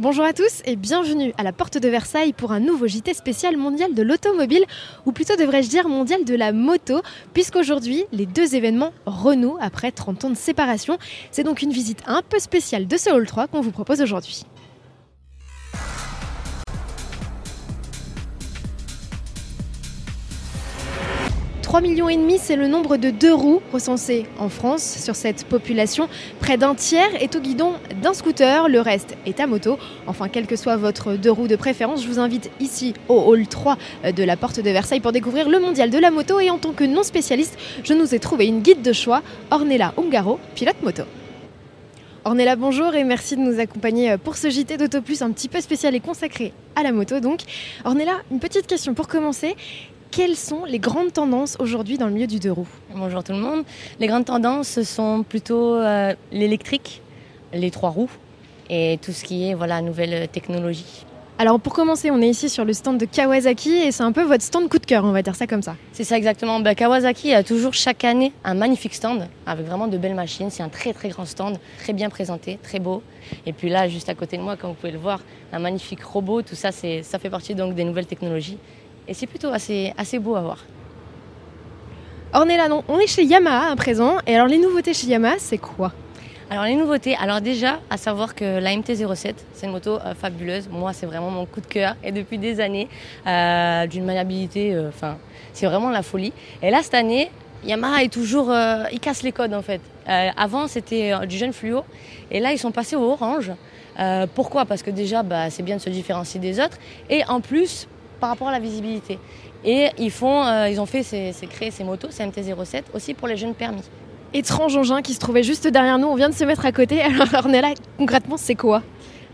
Bonjour à tous et bienvenue à la porte de Versailles pour un nouveau JT spécial mondial de l'automobile, ou plutôt devrais-je dire mondial de la moto, puisqu'aujourd'hui les deux événements renouent après 30 ans de séparation. C'est donc une visite un peu spéciale de ce Hall 3 qu'on vous propose aujourd'hui. 3 millions c'est le nombre de deux roues recensés en France sur cette population. Près d'un tiers est au guidon d'un scooter, le reste est à moto. Enfin, quel que soit votre deux roues de préférence, je vous invite ici au hall 3 de la porte de Versailles pour découvrir le mondial de la moto. Et en tant que non spécialiste, je nous ai trouvé une guide de choix, Ornella Ungaro, pilote moto. Ornella, bonjour et merci de nous accompagner pour ce JT d'Autoplus un petit peu spécial et consacré à la moto. Donc, Ornella, une petite question pour commencer quelles sont les grandes tendances aujourd'hui dans le milieu du deux roues Bonjour tout le monde. Les grandes tendances sont plutôt euh, l'électrique, les trois roues et tout ce qui est voilà nouvelle technologie. Alors pour commencer, on est ici sur le stand de Kawasaki et c'est un peu votre stand coup de cœur, on va dire ça comme ça. C'est ça exactement. Bah, Kawasaki a toujours chaque année un magnifique stand avec vraiment de belles machines. C'est un très très grand stand, très bien présenté, très beau. Et puis là, juste à côté de moi, comme vous pouvez le voir, un magnifique robot. Tout ça, ça fait partie donc des nouvelles technologies et c'est plutôt assez, beau à voir. Ornella, non, on est chez Yamaha à présent. Et alors les nouveautés chez Yamaha, c'est quoi? Alors les nouveautés, alors déjà à savoir que la MT-07, c'est une moto euh, fabuleuse. Moi, c'est vraiment mon coup de cœur et depuis des années, euh, d'une maniabilité, euh, enfin, c'est vraiment la folie. Et là cette année, Yamaha est toujours, il casse les codes en fait. avant c'était du jeune fluo et là ils sont passés au orange. pourquoi? Parce que déjà, bah, c'est bien de se différencier des autres et en plus par rapport à la visibilité. Et ils, font, euh, ils ont fait ces, créé ces motos, ces MT-07, aussi pour les jeunes permis. Étrange engin qui se trouvait juste derrière nous, on vient de se mettre à côté. Alors là, concrètement, c'est quoi?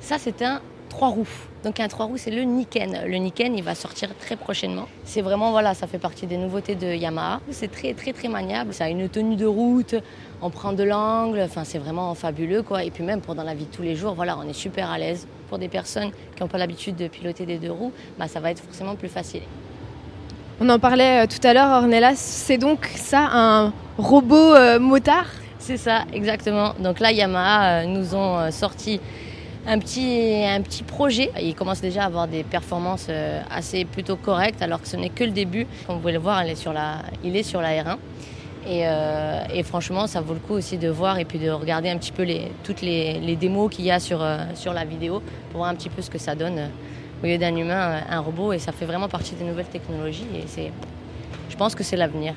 Ça, c'est un 3 roues. Donc un 3 roues, c'est le Niken. Le Niken, il va sortir très prochainement. C'est vraiment, voilà, ça fait partie des nouveautés de Yamaha. C'est très, très, très maniable. Ça a une tenue de route, on prend de l'angle, enfin, c'est vraiment fabuleux, quoi. Et puis même pour dans la vie de tous les jours, voilà, on est super à l'aise pour des personnes qui n'ont pas l'habitude de piloter des deux roues, bah, ça va être forcément plus facile. On en parlait euh, tout à l'heure, Ornella, c'est donc ça un robot euh, motard? C'est ça, exactement. Donc là, Yamaha euh, nous ont sorti un petit, un petit projet. Il commence déjà à avoir des performances assez plutôt correctes, alors que ce n'est que le début. Comme vous pouvez le voir, est sur la, il est sur la R1. Euh, et, franchement, ça vaut le coup aussi de voir et puis de regarder un petit peu les, toutes les, démos qu'il y a sur, euh, sur la vidéo pour voir un petit peu ce que ça donne euh, au lieu d'un humain, un robot. Et ça fait vraiment partie des nouvelles technologies et c'est, je pense que c'est l'avenir.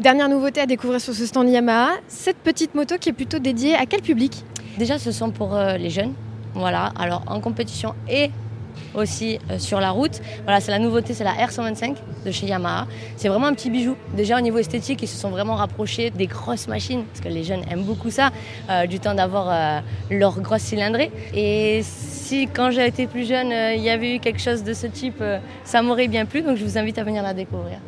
Dernière nouveauté à découvrir sur ce stand Yamaha, cette petite moto qui est plutôt dédiée à quel public? Déjà, ce sont pour les jeunes. Voilà, alors en compétition et aussi euh, sur la route. Voilà, c'est la nouveauté, c'est la R125 de chez Yamaha. C'est vraiment un petit bijou. Déjà au niveau esthétique, ils se sont vraiment rapprochés des grosses machines, parce que les jeunes aiment beaucoup ça, euh, du temps d'avoir euh, leur grosse cylindrée. Et si quand j'ai été plus jeune, il y avait eu quelque chose de ce type, ça m'aurait bien plu, donc je vous invite à venir la découvrir.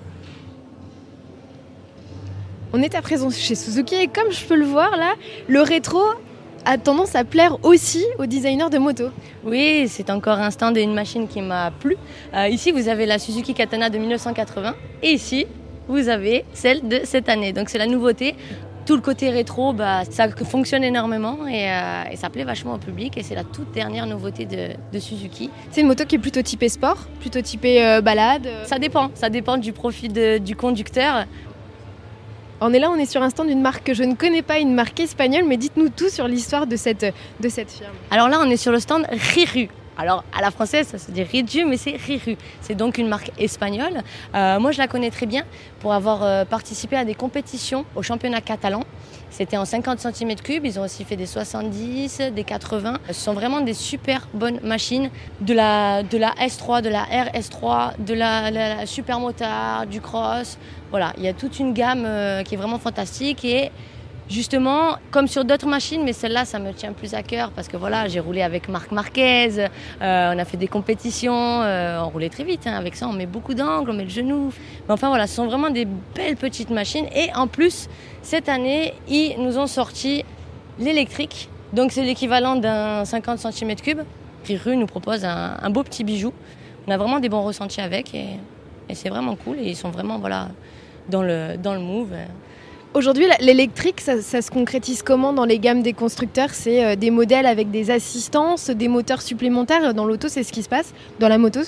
On est à présent chez Suzuki et comme je peux le voir là, le rétro a tendance à plaire aussi aux designers de moto. Oui, c'est encore un stand et une machine qui m'a plu. Euh, ici, vous avez la Suzuki Katana de 1980 et ici, vous avez celle de cette année. Donc c'est la nouveauté. Tout le côté rétro, bah, ça fonctionne énormément euh, et, ça plaît vachement au public. Et c'est la toute dernière nouveauté de, Suzuki. C'est une moto qui est plutôt typée sport, plutôt typée euh, balade Ça dépend, ça dépend du profil du conducteur. On est là, on est sur un stand d'une marque que je ne connais pas, une marque espagnole, mais dites-nous tout sur l'histoire de cette, de cette firme. Alors là, on est sur le stand Riru. Alors à la française, ça se dit Ridu, mais c'est Riru. C'est donc une marque espagnole. Euh, moi, je la connais très bien pour avoir euh, participé à des compétitions au championnat catalan. C'était en 50 cm3. Ils ont aussi fait des 70, des 80. Ce sont vraiment des super bonnes machines. De la, de la S3, de la RS3, de la, super motard, du cross. Voilà, il y a toute une gamme euh, qui est vraiment fantastique Justement, comme sur d'autres machines, mais celle-là, ça me tient plus à cœur parce que voilà, j'ai roulé avec Marc Marquez, euh, on a fait des compétitions, euh, on roulait très vite. Hein. avec ça, on met beaucoup d'angles, on met le genou. Mais enfin voilà, ce sont vraiment des belles petites machines. Et en plus, cette année, ils nous ont sorti l'électrique. Donc c'est l'équivalent d'un 50 cm3. Riru nous propose un, beau petit bijou. On a vraiment des bons ressentis avec et, c'est vraiment cool. Et ils sont vraiment voilà, dans, le, dans le move Aujourd'hui, l'électrique, ça, se concrétise comment dans les gammes des constructeurs? C'est euh, des modèles avec des assistances, des moteurs supplémentaires? Dans l'auto, c'est ce qui se passe? Dans la moto?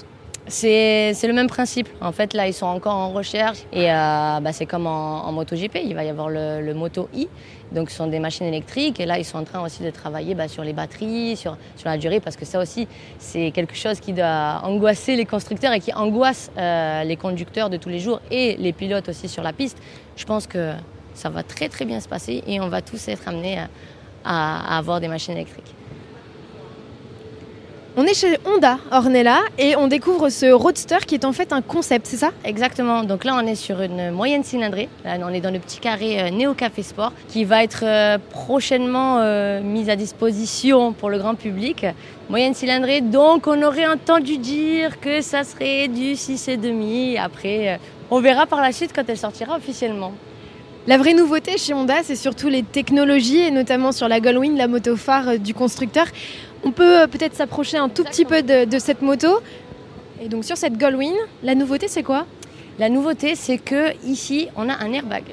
C'est le même principe. En fait, là, ils sont encore en recherche et euh, bah, c'est comme en, MotoGP. Il va y avoir le, Moto i, donc ce sont des machines électriques. Et là, ils sont en train aussi de travailler bah, sur les batteries, sur, sur, la durée, parce que ça aussi, c'est quelque chose qui doit angoisser les constructeurs et qui angoisse euh, les conducteurs de tous les jours et les pilotes aussi sur la piste. Je pense que ça va très très bien se passer et on va tous être amenés à, avoir des machines électriques. On est chez Honda Ornella et on découvre ce Roadster qui est en fait un concept, c'est ça? Exactement. Donc là, on est sur une moyenne cylindrée. on est dans le petit carré euh, Néo Café Sport qui va être euh, prochainement euh, mise à disposition pour le grand public. Moyenne cylindrée, donc on aurait entendu dire que ça serait du 6,5. Après, on verra par la suite quand elle sortira officiellement. La vraie nouveauté chez Honda, c'est surtout les technologies et notamment sur la Goldwing, la moto phare euh, du constructeur. On peut euh, peut-être s'approcher un tout petit peu de, cette moto. Et donc sur cette Goldwing, la nouveauté c'est quoi? La nouveauté c'est que ici on a un airbag.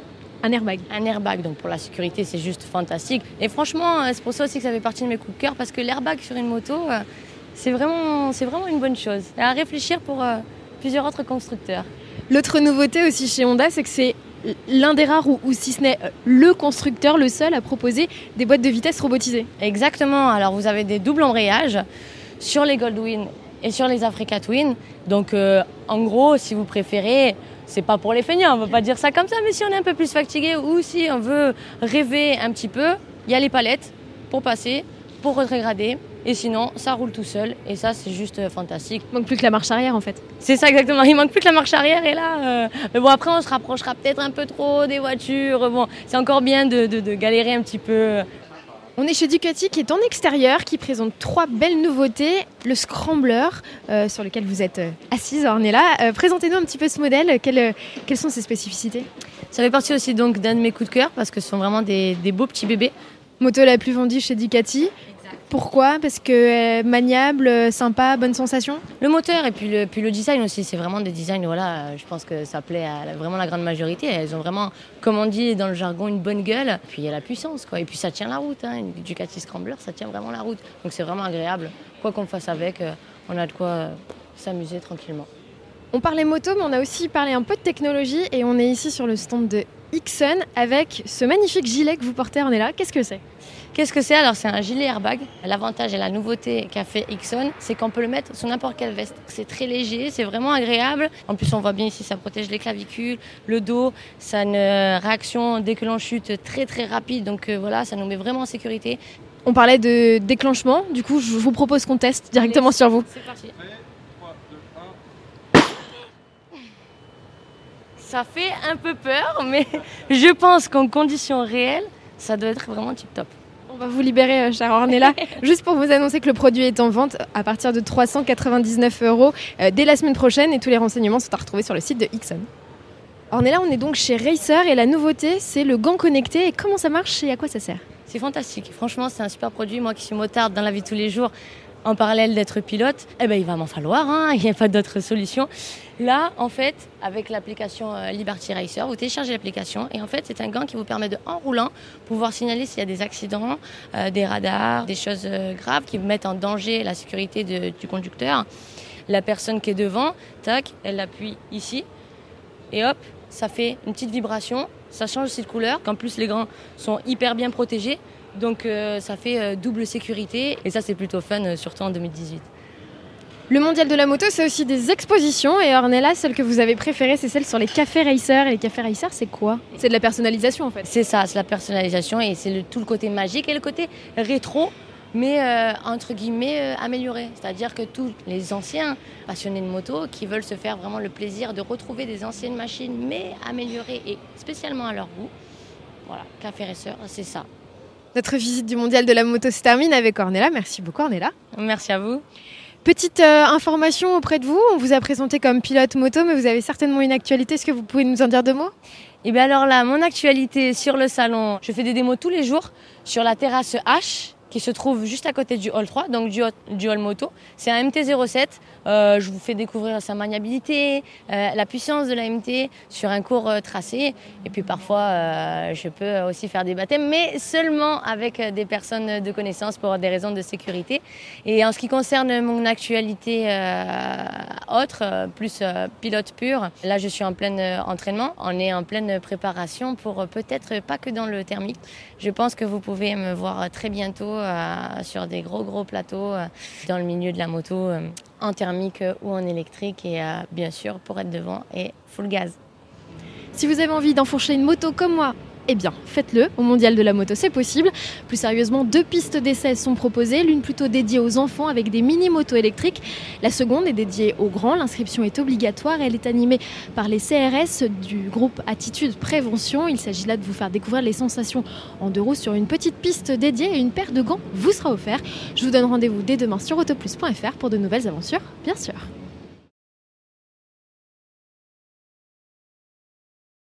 Un airbag. Un airbag, donc pour la sécurité c'est juste fantastique. Et franchement, euh, c'est pour ça aussi que ça fait partie de mes coups de cœur parce que l'airbag sur une moto, c'est vraiment, c'est vraiment une bonne chose. À réfléchir pour plusieurs autres constructeurs. L'autre nouveauté aussi chez Honda, c'est que c'est l'un des rares, ou, si ce n'est euh, le constructeur, le seul à proposer des boîtes de vitesse robotisées. Exactement. Alors vous avez des doubles embrayages sur les Goldwing et sur les Africa Twin. Donc euh, en gros, si vous préférez, c'est pas pour les feignants, on va pas dire ça comme ça, mais si on est un peu plus fatigué ou si on veut rêver un petit peu, il y a les palettes pour passer, pour rétrograder. Et sinon, ça roule tout seul. Et ça, c'est juste euh, fantastique. Il manque plus que la marche arrière, en fait. C'est ça, exactement. Il manque plus que la marche arrière. Et là, euh, mais bon, après, on se rapprochera peut-être un peu trop des voitures. Bon, c'est encore bien de, galérer un petit peu. On est chez Ducati qui est en extérieur, qui présente trois belles nouveautés. Le Scrambler, euh, sur lequel vous êtes assise, on est là. Présentez-nous un petit peu ce modèle. Quelles, quelles sont ses spécificités? Ça fait partie aussi donc d'un de mes coups de cœur parce que ce sont vraiment des, des beaux petits bébés. Moto la plus vendue chez Ducati. Pourquoi? Parce que maniable, euh, sympa, bonne sensation? Le moteur et puis le, puis le design aussi, c'est vraiment des designs, voilà, je pense que ça plaît à vraiment la grande majorité. Elles ont vraiment, comme on dit dans le jargon, une bonne gueule. Puis il y a la puissance, quoi. Et puis ça tient la route, hein. Une Ducati Scrambler, ça tient vraiment la route. Donc c'est vraiment agréable. Quoi qu'on fasse avec, euh, on a de quoi euh, s'amuser tranquillement. On parlait moto, mais on a aussi parlé un peu de technologie et on est ici sur le stand de Ixon avec ce magnifique gilet que vous portez, on est là. Qu'est-ce que c'est? Qu'est-ce que c'est? Alors c'est un gilet airbag. L'avantage et la nouveauté qu'a fait Ixon, c'est qu'on peut le mettre sur n'importe quelle veste. C'est très léger, c'est vraiment agréable. En plus on voit bien ici, ça protège les clavicules, le dos, ça a une réaction dès que l'on chute très très rapide. Donc euh, voilà, ça nous met vraiment en sécurité. On parlait de déclenchement, du coup je vous propose qu'on teste directement sur vous. C'est parti. Ça fait un peu peur, mais je pense qu'en conditions réelles, ça doit être vraiment tip top. On va vous libérer, euh, cher Ornella. Juste pour vous annoncer que le produit est en vente à partir de 399 euros euh, dès la semaine prochaine et tous les renseignements sont à retrouver sur le site de Ixon. Ornella, on est donc chez Racer et la nouveauté, c'est le gant connecté. Et comment ça marche et à quoi ça sert? C'est fantastique. Franchement, c'est un super produit. Moi qui suis motarde dans la vie de tous les jours, en parallèle d'être pilote, eh ben, il va m'en falloir, hein. il n'y a pas d'autre solution. Là, en fait, avec l'application euh, Liberty Racer, vous téléchargez l'application et en fait, c'est un gant qui vous permet de, en roulant, pouvoir signaler s'il y a des accidents, euh, des radars, des choses euh, graves qui mettent en danger la sécurité du conducteur. La personne qui est devant, tac, elle appuie ici et hop, ça fait une petite vibration, ça change aussi de couleur, qu'en plus les gants sont hyper bien protégés. Donc euh, ça fait euh, double sécurité et ça c'est plutôt fun, euh, surtout en 2018. Le mondial de la moto, c'est aussi des expositions. Et Ornella, celle que vous avez préférée, c'est celle sur les cafés racers. Et les cafés racers, c'est quoi? C'est de la personnalisation en fait. C'est ça, c'est la personnalisation et c'est tout le côté magique et le côté rétro, mais entre guillemets amélioré. C'est-à-dire que tous les anciens passionnés de moto qui veulent se faire vraiment le plaisir de retrouver des anciennes machines, mais améliorées et spécialement à leur goût. Voilà, café racer, c'est ça. Notre visite du mondial de la moto se termine avec Ornella. Merci beaucoup Ornella. Merci à vous. Petite euh, information auprès de vous, on vous a présenté comme pilote moto, mais vous avez certainement une actualité. Est-ce que vous pouvez nous en dire deux mots? Eh bien alors là, mon actualité sur le salon, je fais des démos tous les jours sur la terrasse H, qui se trouve juste à côté du Hall 3, donc du, du Hall Moto. C'est un MT-07. Euh, je vous fais découvrir sa maniabilité, euh, la puissance de la MT sur un court euh, tracé. Et puis parfois, je peux aussi faire des baptêmes, mais seulement avec des personnes de connaissance pour des raisons de sécurité. Et en ce qui concerne mon actualité autre, plus pilote pur, là je suis en plein entraînement. On est en pleine préparation pour peut-être pas que dans le thermique. Je pense que vous pouvez me voir très bientôt sur des gros gros plateaux dans le milieu de la moto en thermique ou en électrique et euh, bien sûr pour être devant et full gaz. Si vous avez envie d'enfourcher une moto comme moi eh bien, faites-le. Au Mondial de la moto, c'est possible. Plus sérieusement, deux pistes d'essai sont proposées. L'une plutôt dédiée aux enfants avec des mini-motos électriques. La seconde est dédiée aux grands. L'inscription est obligatoire. Elle est animée par les CRS du groupe Attitude Prévention. Il s'agit là de vous faire découvrir les sensations en deux roues sur une petite piste dédiée et une paire de gants vous sera offerte. Je vous donne rendez-vous dès demain sur autoplus.fr pour de nouvelles aventures, bien sûr.